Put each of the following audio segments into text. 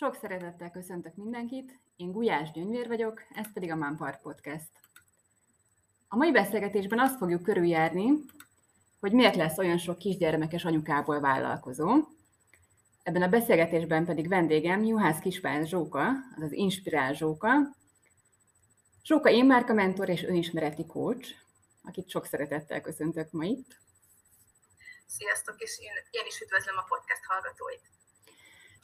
Sok szeretettel köszöntök mindenkit, én Gulyás Gyöngyvér vagyok, ez pedig a Manpart Podcast. A mai beszélgetésben azt fogjuk körüljárni, hogy miért lesz olyan sok kisgyermekes anyukából vállalkozó. Ebben a beszélgetésben pedig vendégem Juhász Kispán Zsóka, azaz Inspirál Zsóka. Zsóka én márka mentor és önismereti coach, akit sok szeretettel köszöntök ma itt. Sziasztok, és én, én is üdvözlöm a podcast hallgatóit.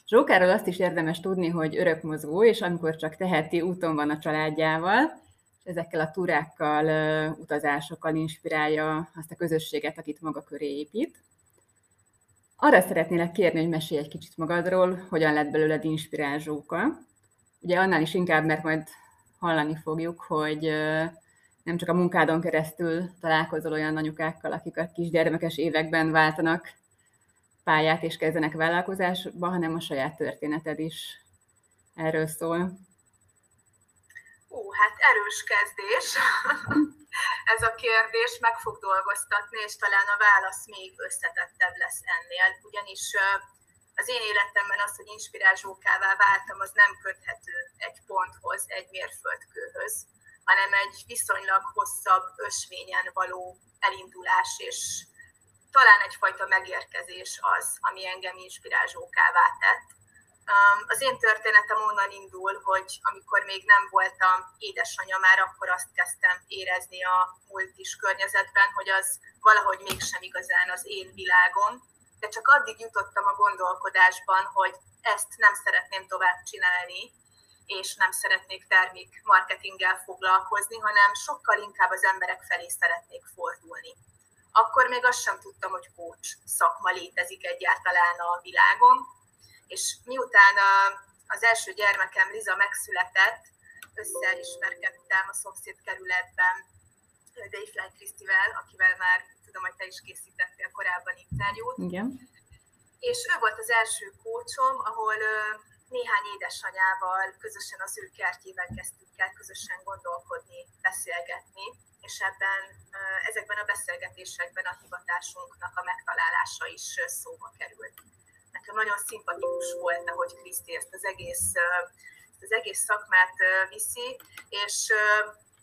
Zsókáról azt is érdemes tudni, hogy örökmozgó, és amikor csak teheti, úton van a családjával, és ezekkel a túrákkal, utazásokkal inspirálja azt a közösséget, akit maga köré épít. Arra szeretnélek kérni, hogy mesélj egy kicsit magadról, hogyan lett belőled inspirál Zsóka. Ugye annál is inkább, mert majd hallani fogjuk, hogy nem csak a munkádon keresztül találkozol olyan anyukákkal, akik a kisgyermekes években váltanak pályát és kezdenek vállalkozásba, hanem a saját történeted is erről szól. Ó, hát erős kezdés. Ez a kérdés meg fog dolgoztatni, és talán a válasz még összetettebb lesz ennél. Ugyanis az én életemben az, hogy inspirálzsókává váltam, az nem köthető egy ponthoz, egy mérföldkőhöz, hanem egy viszonylag hosszabb ösvényen való elindulás és talán egyfajta megérkezés az, ami engem inspirázsókává tett. Um, az én történetem onnan indul, hogy amikor még nem voltam édesanyja, már akkor azt kezdtem érezni a múlt is környezetben, hogy az valahogy mégsem igazán az én világom, de csak addig jutottam a gondolkodásban, hogy ezt nem szeretném tovább csinálni, és nem szeretnék termék marketinggel foglalkozni, hanem sokkal inkább az emberek felé szeretnék fordulni akkor még azt sem tudtam, hogy coach szakma létezik egyáltalán a világon. És miután a, az első gyermekem Liza megszületett, összeismerkedtem a szomszéd kerületben Dayfly Krisztivel, akivel már tudom, hogy te is készítettél korábban interjút. Igen. És ő volt az első kócsom, ahol néhány édesanyával közösen az ő kertjében kezdtük el közösen gondolkodni, beszélgetni és ebben ezekben a beszélgetésekben a hivatásunknak a megtalálása is szóba került. Nekem nagyon szimpatikus volt, ahogy Kriszti ezt az egész, ezt az egész szakmát viszi, és,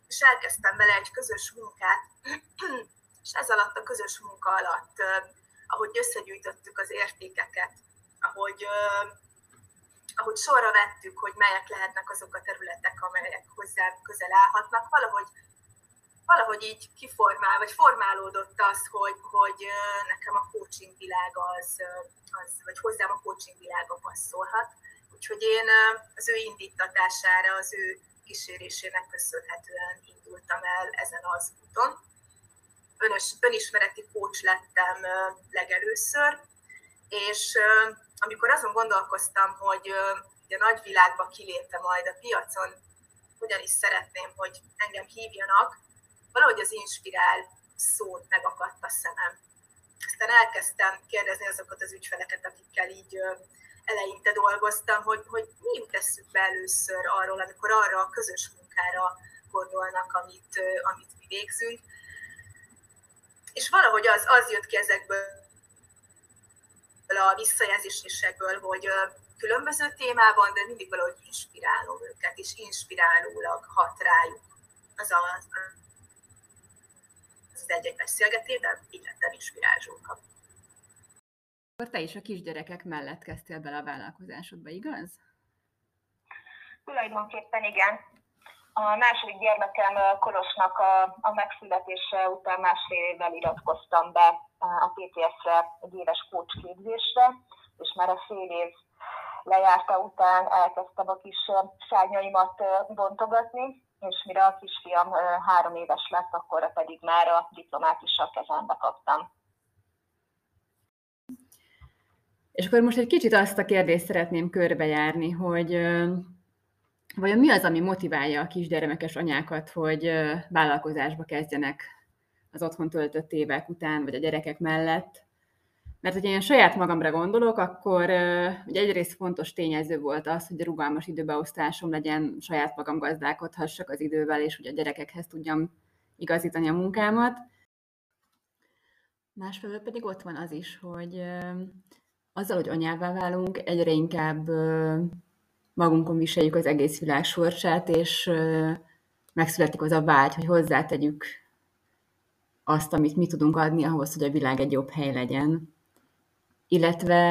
és elkezdtem vele egy közös munkát, és ez alatt a közös munka alatt, ahogy összegyűjtöttük az értékeket, ahogy, ahogy sorra vettük, hogy melyek lehetnek azok a területek, amelyek hozzá közel állhatnak, valahogy valahogy így kiformál, vagy formálódott az, hogy, hogy nekem a coaching világ az, az, vagy hozzám a coaching világa passzolhat. Úgyhogy én az ő indítatására, az ő kísérésének köszönhetően indultam el ezen az úton. Önös, önismereti coach lettem legelőször, és amikor azon gondolkoztam, hogy a nagyvilágba kilépve majd a piacon, hogyan is szeretném, hogy engem hívjanak, valahogy az inspirál szót megakadt a szemem. Aztán elkezdtem kérdezni azokat az ügyfeleket, akikkel így eleinte dolgoztam, hogy, hogy mi jut eszükbe először arról, amikor arra a közös munkára gondolnak, amit, amit mi végzünk. És valahogy az, az jött ki ezekből a visszajelzésekből, hogy különböző témában, de mindig valahogy inspirálom őket, és inspirálólag hat rájuk az a, egy-egy beszélgetésben, így lettem inspirálzsóka. Akkor te is a kisgyerekek mellett kezdtél bele a vállalkozásodba, igaz? Tulajdonképpen igen. A második gyermekem Korosnak a, a megszületése után másfél évvel iratkoztam be a PTS-re egy éves képzésre, és már a fél év lejárta után elkezdtem a kis szárnyaimat bontogatni, és mire a kisfiam három éves lett, akkor pedig már a diplomát is a kezembe kaptam. És akkor most egy kicsit azt a kérdést szeretném körbejárni, hogy vajon mi az, ami motiválja a kisgyermekes anyákat, hogy vállalkozásba kezdjenek az otthon töltött évek után, vagy a gyerekek mellett? Mert hogyha én saját magamra gondolok, akkor ugye egyrészt fontos tényező volt az, hogy a rugalmas időbeosztásom legyen, saját magam gazdálkodhassak az idővel, és hogy a gyerekekhez tudjam igazítani a munkámat. Másfelől pedig ott van az is, hogy azzal, hogy anyává válunk, egyre inkább magunkon viseljük az egész világ sorsát, és megszületik az a vágy, hogy hozzátegyük azt, amit mi tudunk adni ahhoz, hogy a világ egy jobb hely legyen. Illetve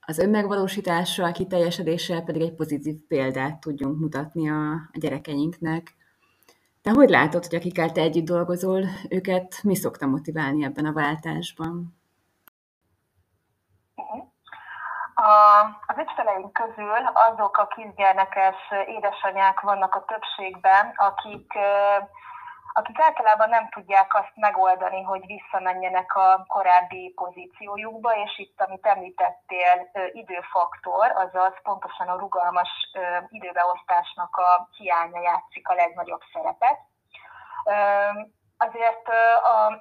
az önmegvalósításra, a kiteljesedéssel pedig egy pozitív példát tudjunk mutatni a, a gyerekeinknek. De hogy látod, hogy akikkel te együtt dolgozol, őket mi szokta motiválni ebben a váltásban? A, az ügyfeleink közül azok a kisgyermekes édesanyák vannak a többségben, akik akik általában nem tudják azt megoldani, hogy visszamenjenek a korábbi pozíciójukba, és itt, amit említettél, időfaktor, azaz pontosan a rugalmas időbeosztásnak a hiánya játszik a legnagyobb szerepet. Azért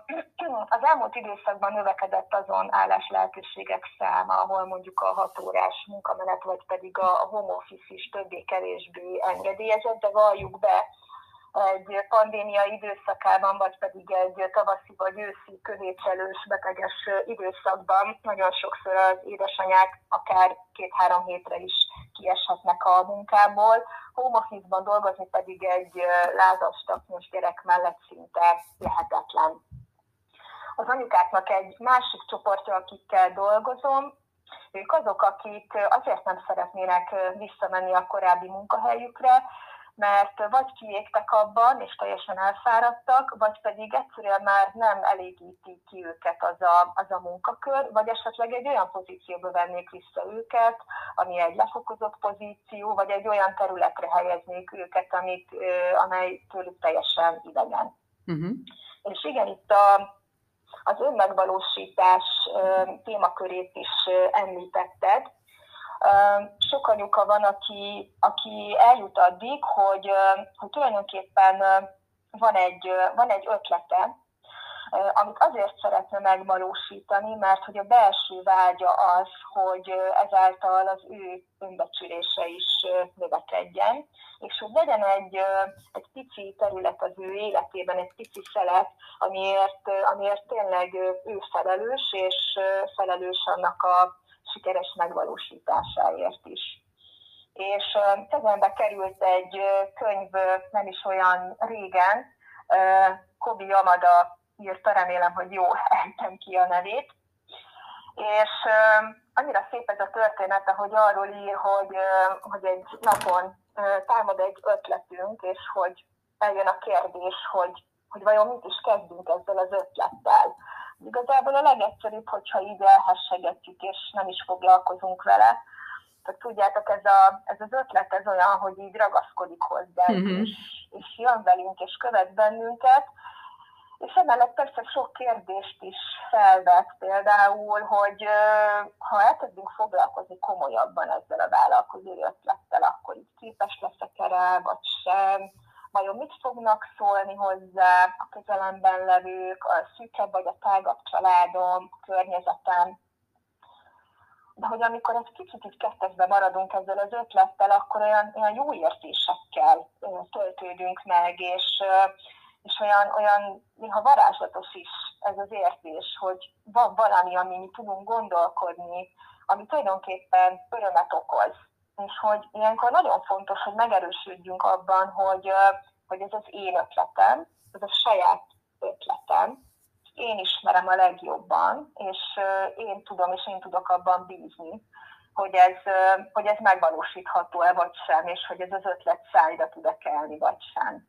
az elmúlt időszakban növekedett azon állás lehetőségek száma, ahol mondjuk a hat órás munkamenet, vagy pedig a home office is többé-kevésbé engedélyezett, de valljuk be, egy pandémia időszakában, vagy pedig egy tavaszi vagy őszi kövécselős beteges időszakban nagyon sokszor az édesanyák akár két-három hétre is kieshetnek a munkából. Home office-ban dolgozni pedig egy lázas taknyos gyerek mellett szinte lehetetlen. Az anyukáknak egy másik csoportja, akikkel dolgozom, ők azok, akik azért nem szeretnének visszamenni a korábbi munkahelyükre, mert vagy kiégtek abban, és teljesen elfáradtak, vagy pedig egyszerűen már nem elégíti ki őket az a, az a munkakör, vagy esetleg egy olyan pozícióba vennék vissza őket, ami egy lefokozott pozíció, vagy egy olyan területre helyeznék őket, amit, amely tőlük teljesen idegen. Uh-huh. És igen, itt a, az önmegvalósítás témakörét is említetted, sok anyuka van, aki, aki eljut addig, hogy, hogy tulajdonképpen van egy, van egy ötlete, amit azért szeretne megvalósítani, mert hogy a belső vágya az, hogy ezáltal az ő önbecsülése is növekedjen, és hogy legyen egy, egy pici terület az ő életében, egy pici szelet, amiért, amiért tényleg ő felelős, és felelős annak a, sikeres megvalósításáért is. És kezembe került egy könyv nem is olyan régen, Kobi Yamada írta, remélem, hogy jó ejtem ki a nevét, és annyira szép ez a történet, hogy arról ír, hogy, hogy egy napon támad egy ötletünk, és hogy eljön a kérdés, hogy, hogy vajon mit is kezdünk ezzel az ötlettel. Igazából a legegyszerűbb, hogyha így elhessegetjük, és nem is foglalkozunk vele. Tehát tudjátok, ez, a, ez az ötlet ez olyan, hogy így ragaszkodik hozzá, mm-hmm. és, és jön velünk, és követ bennünket, és emellett persze sok kérdést is felvet, például, hogy ha elkezdünk foglalkozni komolyabban ezzel a vállalkozói ötlettel, akkor így képes leszek erre, vagy sem, vajon mit fognak szólni hozzá a közelemben levők, a szűkebb vagy a tágabb családom, a környezetem. De hogy amikor egy kicsit így kettesbe maradunk ezzel az ötlettel, akkor olyan, olyan jó érzésekkel töltődünk meg, és, és olyan, olyan néha varázslatos is ez az érzés, hogy van valami, ami mi tudunk gondolkodni, ami tulajdonképpen örömet okoz és hogy ilyenkor nagyon fontos, hogy megerősödjünk abban, hogy, hogy ez az én ötletem, ez a saját ötletem, én ismerem a legjobban, és én tudom, és én tudok abban bízni, hogy ez, hogy ez megvalósítható-e vagy sem, és hogy ez az ötlet szájra tud-e kelni, vagy sem.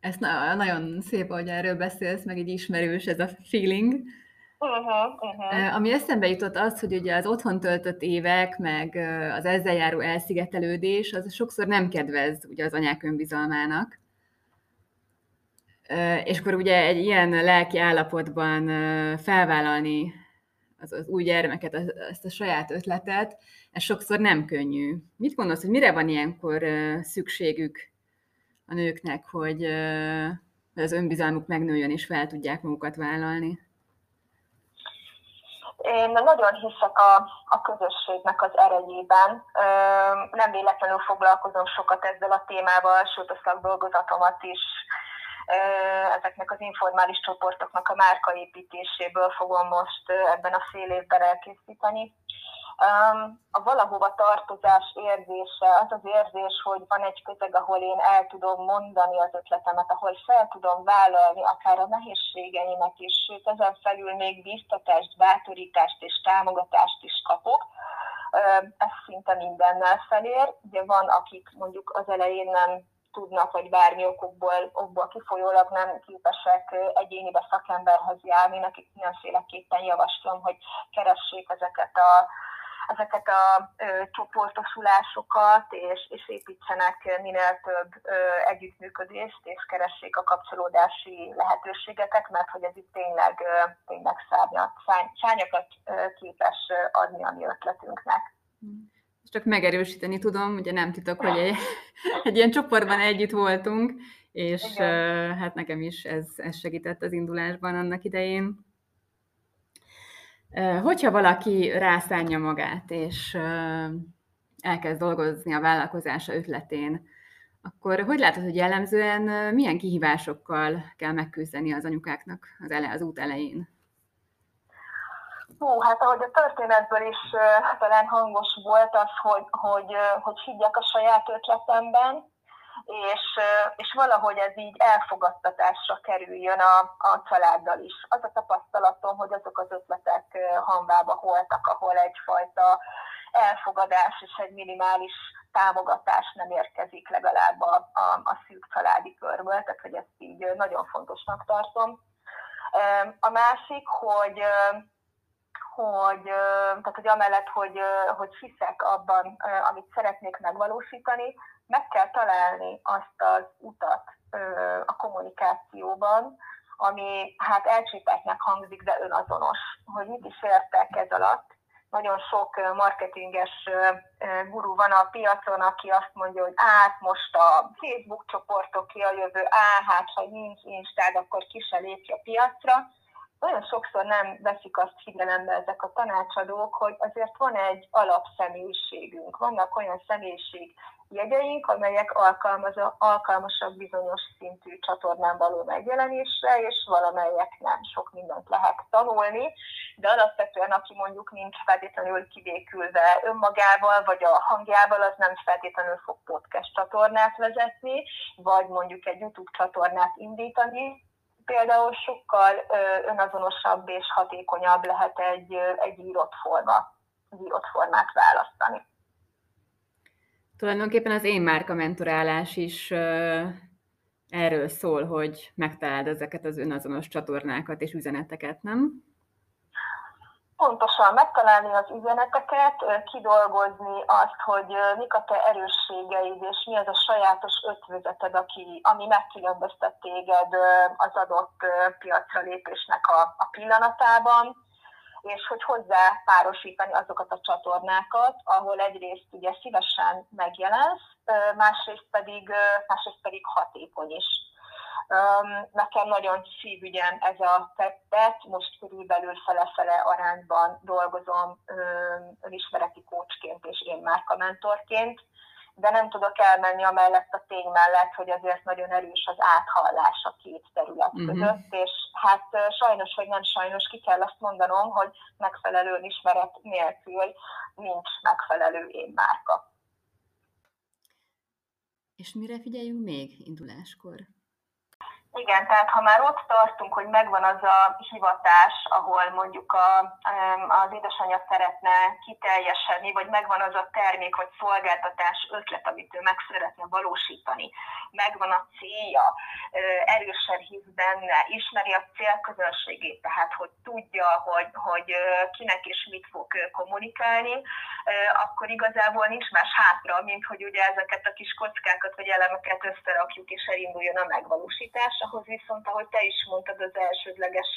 Ez nagyon szép, hogy erről beszélsz, meg így ismerős ez a feeling. Uh-huh, uh-huh. Ami eszembe jutott az, hogy ugye az otthon töltött évek, meg az ezzel járó elszigetelődés, az sokszor nem kedvez ugye az anyák önbizalmának. És akkor ugye egy ilyen lelki állapotban felvállalni az, az új gyermeket, az, ezt a saját ötletet, ez sokszor nem könnyű. Mit gondolsz, hogy mire van ilyenkor szükségük a nőknek, hogy az önbizalmuk megnőjön és fel tudják magukat vállalni? Én nagyon hiszek a, a közösségnek az erejében. Nem véletlenül foglalkozom sokat ezzel a témával, sőt a szakdolgozatomat is ezeknek az informális csoportoknak a márkaépítéséből fogom most ebben a fél évben elkészíteni. A valahova tartozás érzése, az az érzés, hogy van egy közeg, ahol én el tudom mondani az ötletemet, ahol fel tudom vállalni akár a nehézségeimet is, sőt ezen felül még biztatást, bátorítást és támogatást is kapok. Ez szinte mindennel felér. Ugye van, akik mondjuk az elején nem tudnak, vagy bármi okokból, okból kifolyólag nem képesek egyénibe szakemberhez járni, nekik mindenféleképpen javaslom, hogy keressék ezeket a ezeket a ö, csoportosulásokat, és, és építsenek minél több ö, együttműködést, és keressék a kapcsolódási lehetőségeket, mert hogy ez itt tényleg, ö, tényleg szárnyat, szárnyakat ö, képes adni a mi ötletünknek. Csak megerősíteni tudom, ugye nem titok, hogy egy, egy ilyen csoportban együtt voltunk, és Igen. hát nekem is ez, ez segített az indulásban annak idején. Hogyha valaki rászánja magát, és elkezd dolgozni a vállalkozása ötletén, akkor hogy látod, hogy jellemzően milyen kihívásokkal kell megküzdeni az anyukáknak az, ele, az út elején? Hú, hát ahogy a történetből is uh, talán hangos volt az, hogy, hogy, uh, hogy higgyek a saját ötletemben, és, és valahogy ez így elfogadtatásra kerüljön a, a családdal is. Az a tapasztalatom, hogy azok az ötletek hanvába voltak, ahol egyfajta elfogadás és egy minimális támogatás nem érkezik legalább a, a, a szűk családi körből, tehát hogy ezt így nagyon fontosnak tartom. A másik, hogy hogy, tehát, hogy amellett, hogy, hogy hiszek abban, amit szeretnék megvalósítani, meg kell találni azt az utat a kommunikációban, ami hát elcsépetnek hangzik, de önazonos, hogy mit is értek ez alatt. Nagyon sok marketinges guru van a piacon, aki azt mondja, hogy át most a Facebook csoportok ki a jövő, á, hát ha nincs Instád, akkor ki se lépj a piacra. Nagyon sokszor nem veszik azt figyelembe ezek a tanácsadók, hogy azért van egy alapszemélyiségünk, vannak olyan személyiség jegyeink, amelyek alkalmasak bizonyos szintű csatornán való megjelenésre, és valamelyek nem. Sok mindent lehet tanulni, de alapvetően aki mondjuk nincs feltétlenül kivékülve önmagával, vagy a hangjával, az nem feltétlenül fog podcast csatornát vezetni, vagy mondjuk egy YouTube csatornát indítani, például sokkal önazonosabb és hatékonyabb lehet egy, egy írott forma, egy írott formát választani. Tulajdonképpen az én márka mentorálás is erről szól, hogy megtaláld ezeket az önazonos csatornákat és üzeneteket, nem? Pontosan megtalálni az üzeneteket, kidolgozni azt, hogy mik a te erősségeid, és mi az a sajátos ötvözeted, aki, ami megkülönböztet téged az adott piacra lépésnek a, a pillanatában, és hogy hozzá párosítani azokat a csatornákat, ahol egyrészt ugye szívesen megjelensz, másrészt pedig, másrészt pedig hatékony is. Nekem nagyon szívügyem ez a tettet, most körülbelül fele-fele arányban dolgozom önismereti kócsként és én márkamentorként, de nem tudok elmenni a mellett a tény mellett, hogy azért nagyon erős az áthallás a két terület uh-huh. között, és hát sajnos, vagy nem sajnos, ki kell azt mondanom, hogy megfelelő ismeret nélkül nincs megfelelő én márka. És mire figyeljünk még induláskor? Igen, tehát ha már ott tartunk, hogy megvan az a hivatás, ahol mondjuk a, az édesanyja szeretne kiteljesedni, vagy megvan az a termék vagy szolgáltatás ötlet, amit ő meg szeretne valósítani, megvan a célja, erősen hisz benne, ismeri a célközönségét, tehát hogy tudja, hogy, hogy kinek és mit fog kommunikálni, akkor igazából nincs más hátra, mint hogy ugye ezeket a kis kockákat vagy elemeket összerakjuk és elinduljon a megvalósítás ahhoz viszont, ahogy te is mondtad, az elsődleges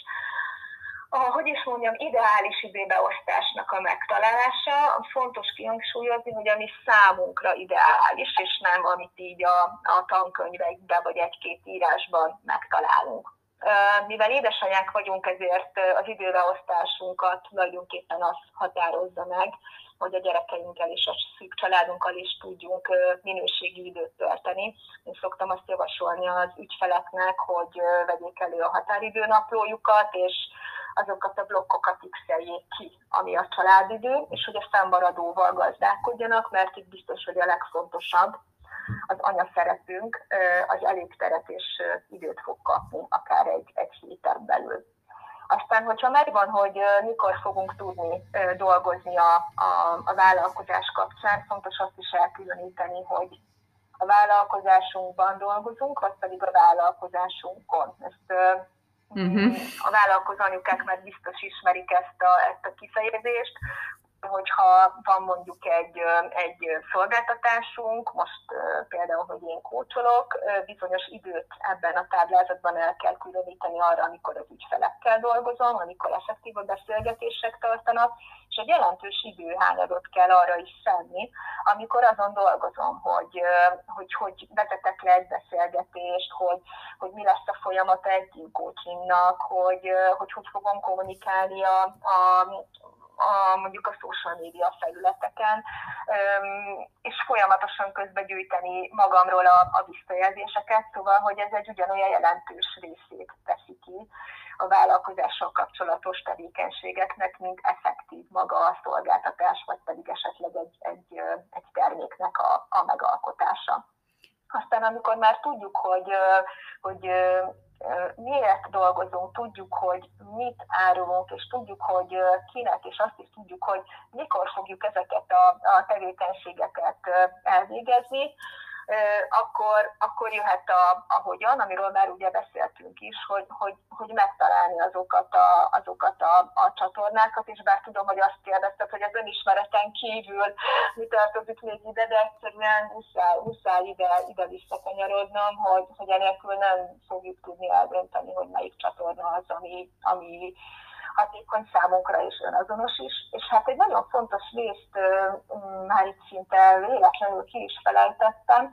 a, hogy is mondjam, ideális időbeosztásnak a megtalálása. Fontos kihangsúlyozni, hogy ami számunkra ideális, és nem amit így a, a tankönyveikben vagy egy-két írásban megtalálunk. Mivel édesanyák vagyunk, ezért az időbeosztásunkat tulajdonképpen az határozza meg, hogy a gyerekeinkkel és a szűk családunkkal is tudjunk minőségi időt tölteni. Én szoktam azt javasolni az ügyfeleknek, hogy vegyék elő a határidőnaplójukat, és azokat a blokkokat x ki, ami a családidő, és hogy a fennmaradóval gazdálkodjanak, mert itt biztos, hogy a legfontosabb az anya szerepünk az elég teret és időt fog kapni, akár egy, egy héten belül. Aztán, hogyha megvan, hogy mikor fogunk tudni dolgozni a, a, a vállalkozás kapcsán, fontos azt is elkülöníteni, hogy a vállalkozásunkban dolgozunk, vagy pedig a vállalkozásunkon. Ezt uh-huh. a vállalkozó anyukák már biztos ismerik ezt a, ezt a kifejezést, hogyha van mondjuk egy, egy szolgáltatásunk, most például, hogy én kócsolok, bizonyos időt ebben a táblázatban el kell különíteni arra, amikor az ügyfelekkel dolgozom, amikor effektív a beszélgetések tartanak, és egy jelentős időhányadot kell arra is szenni, amikor azon dolgozom, hogy, hogy, hogy vezetek le egy beszélgetést, hogy, hogy mi lesz a folyamata egy coachingnak, hogy, hogy hogy fogom kommunikálni a, a, a, mondjuk a social media felületeken, és folyamatosan közbegyűjteni magamról a, a visszajelzéseket, szóval, hogy ez egy ugyanolyan jelentős részét teszi ki a vállalkozással kapcsolatos tevékenységeknek, mint effektív maga a szolgáltatás, vagy pedig esetleg egy, egy, egy terméknek a, a megalkotása. Aztán amikor már tudjuk, hogy, hogy miért dolgozunk, tudjuk, hogy mit árulunk, és tudjuk, hogy kinek, és azt is tudjuk, hogy mikor fogjuk ezeket a, a tevékenységeket elvégezni, akkor, akkor jöhet a, a hogyan, amiről már ugye beszéltünk is, hogy, hogy, hogy megtalálni azokat, a, azokat a, a csatornákat, és bár tudom, hogy azt kérdezted, hogy az önismereten kívül mi tartozik még ide, de egyszerűen muszáj, muszáj ide, ide visszakanyarodnom, hogy, hogy enélkül nem fogjuk tudni eldönteni, hogy melyik csatorna az, ami, ami, hatékony számunkra és önazonos is. És hát egy nagyon fontos részt már itt szinte véletlenül ki is felejtettem,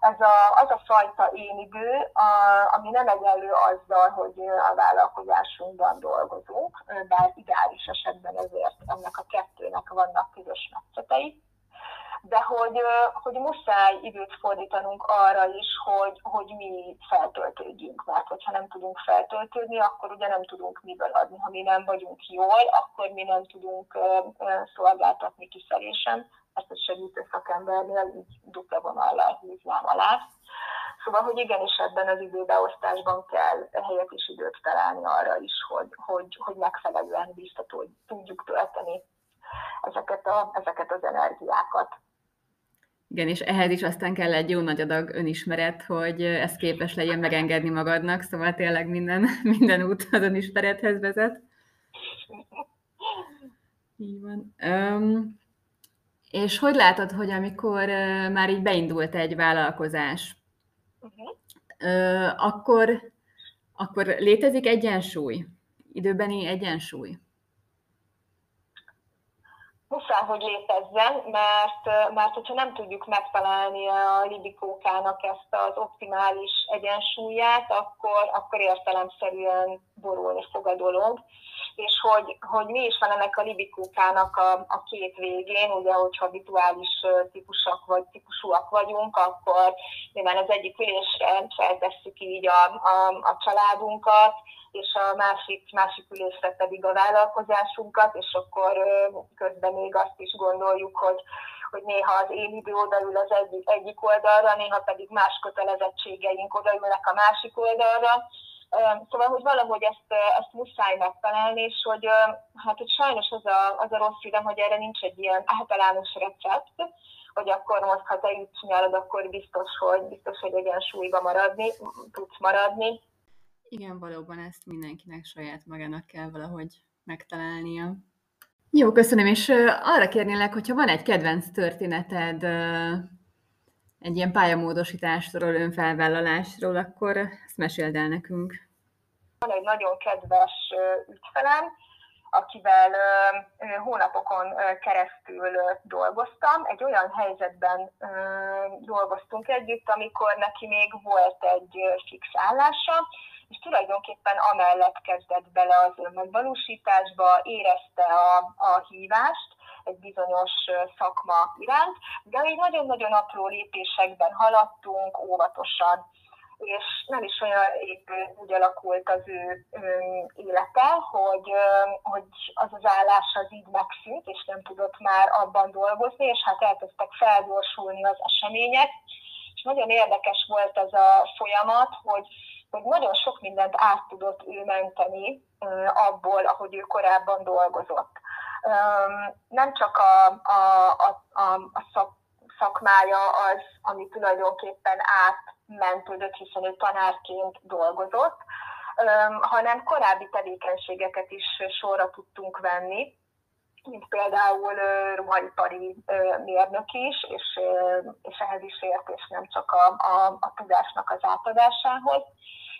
ez a, az a fajta énidő, a, ami nem egyenlő azzal, hogy a vállalkozásunkban dolgozunk, bár ideális esetben ezért ennek a kettőnek vannak közös metszetei de hogy, hogy muszáj időt fordítanunk arra is, hogy, hogy mi feltöltődjünk, mert hogyha nem tudunk feltöltődni, akkor ugye nem tudunk miből adni. Ha mi nem vagyunk jól, akkor mi nem tudunk szolgáltatni kiszerésen. Ezt a segítő szakembernél így dupla vonallal húznám alá. Szóval, hogy igenis ebben az időbeosztásban kell helyet és időt találni arra is, hogy, hogy, hogy megfelelően biztató tudjuk tölteni ezeket, a, ezeket az energiákat. Igen, és ehhez is aztán kell egy jó nagy adag önismeret, hogy ez képes legyen megengedni magadnak, szóval tényleg minden, minden út az önismerethez vezet. Így van. Um, és hogy látod, hogy amikor már így beindult egy vállalkozás, uh-huh. uh, akkor, akkor létezik egyensúly, időbeni egyensúly? muszáj, hogy létezzen, mert, mert hogyha nem tudjuk megtalálni a libikókának ezt az optimális egyensúlyát, akkor, akkor értelemszerűen borulni fog a dolog. És hogy, hogy mi is van ennek a libikókának a, a két végén, ugye, hogyha habituális típusak vagy típusúak vagyunk, akkor nyilván az egyik ülésre feltesszük így a, a, a családunkat, és a másik, másik ülésre pedig a vállalkozásunkat, és akkor közben még azt is gondoljuk, hogy, hogy néha az én idő odaül az egyik, egyik oldalra, néha pedig más kötelezettségeink odaülnek a másik oldalra. Szóval, hogy valahogy ezt, ezt muszáj megtalálni, és hogy, hát, hogy sajnos az a, az a rossz hírem, hogy erre nincs egy ilyen általános recept, hogy akkor most, ha te így csinálod, akkor biztos, hogy biztos, hogy egyensúlyba maradni, tudsz maradni, igen, valóban ezt mindenkinek saját magának kell valahogy megtalálnia. Jó, köszönöm, és arra kérnélek, hogyha van egy kedvenc történeted egy ilyen pályamódosításról, önfelvállalásról, akkor ezt meséld el nekünk. Van egy nagyon kedves ügyfelem, akivel hónapokon keresztül dolgoztam. Egy olyan helyzetben dolgoztunk együtt, amikor neki még volt egy fix állása, és tulajdonképpen amellett kezdett bele az önmegvalósításba, érezte a, a hívást, egy bizonyos szakma iránt, de így nagyon-nagyon apró lépésekben haladtunk, óvatosan és nem is olyan épp úgy alakult az ő, ő élete, hogy, hogy az az állás az így megszűnt, és nem tudott már abban dolgozni, és hát elkezdtek felgyorsulni az események, és nagyon érdekes volt ez a folyamat, hogy, hogy nagyon sok mindent át tudott ő menteni abból, ahogy ő korábban dolgozott. Nem csak a, a, a, a, a szak, szakmája az, ami tulajdonképpen átmentődött, hiszen ő tanárként dolgozott, hanem korábbi tevékenységeket is sorra tudtunk venni, mint például ruhaipari mérnök is, és, és ehhez is ért, és nem csak a, a, a tudásnak az átadásához.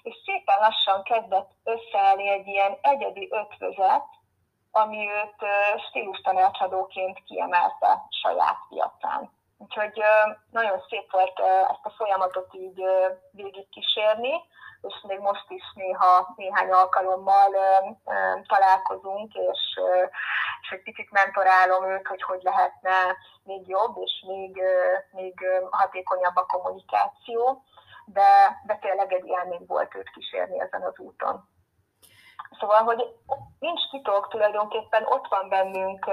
És szépen lassan kezdett összeállni egy ilyen egyedi ötvözet, ami őt stílustanácsadóként kiemelte saját piacán. Úgyhogy nagyon szép volt ezt a folyamatot így végig kísérni, és még most is néha néhány alkalommal találkozunk, és, és egy picit mentorálom őt, hogy hogy lehetne még jobb, és még, még hatékonyabb a kommunikáció, de, de tényleg egy élmény volt őt kísérni ezen az úton. Szóval, hogy nincs titok, tulajdonképpen ott van bennünk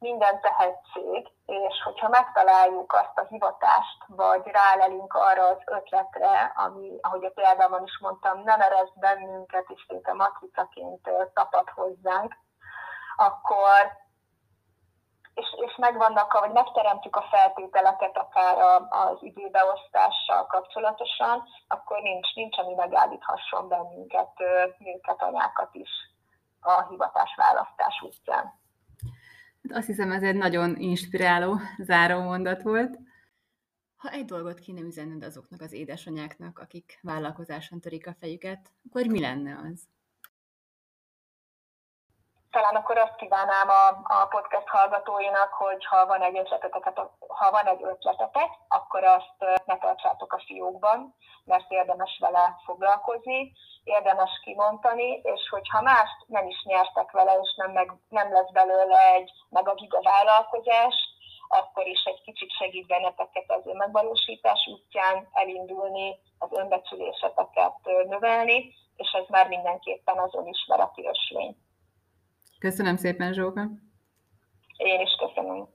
minden tehetség, és hogyha megtaláljuk azt a hivatást, vagy rálelünk arra az ötletre, ami, ahogy a példában is mondtam, nem ereszt bennünket, és szinte matricaként tapad hozzánk, akkor és, és megvannak, vagy megteremtjük a feltételeket akár az időbeosztással kapcsolatosan, akkor nincs, nincs ami megállíthasson bennünket, minket anyákat is a hivatás választás útján. Azt hiszem, ez egy nagyon inspiráló záró mondat volt. Ha egy dolgot kéne üzenned azoknak az édesanyáknak, akik vállalkozáson törik a fejüket, akkor mi lenne az? Talán akkor azt kívánnám a, a podcast hallgatóinak, hogy ha van egy ötletetek, ha van egy ötletetek, akkor azt ne tartsátok a fiókban, mert érdemes vele foglalkozni, érdemes kimondani, és hogyha mást nem is nyertek vele, és nem, meg, nem lesz belőle egy meg a giga vállalkozás, akkor is egy kicsit segít benneteket az önmegvalósítás útján elindulni, az önbecsüléseteket növelni, és ez már mindenképpen az önismereti ösvény. Köszönöm szépen, Zsóka! Én is köszönöm.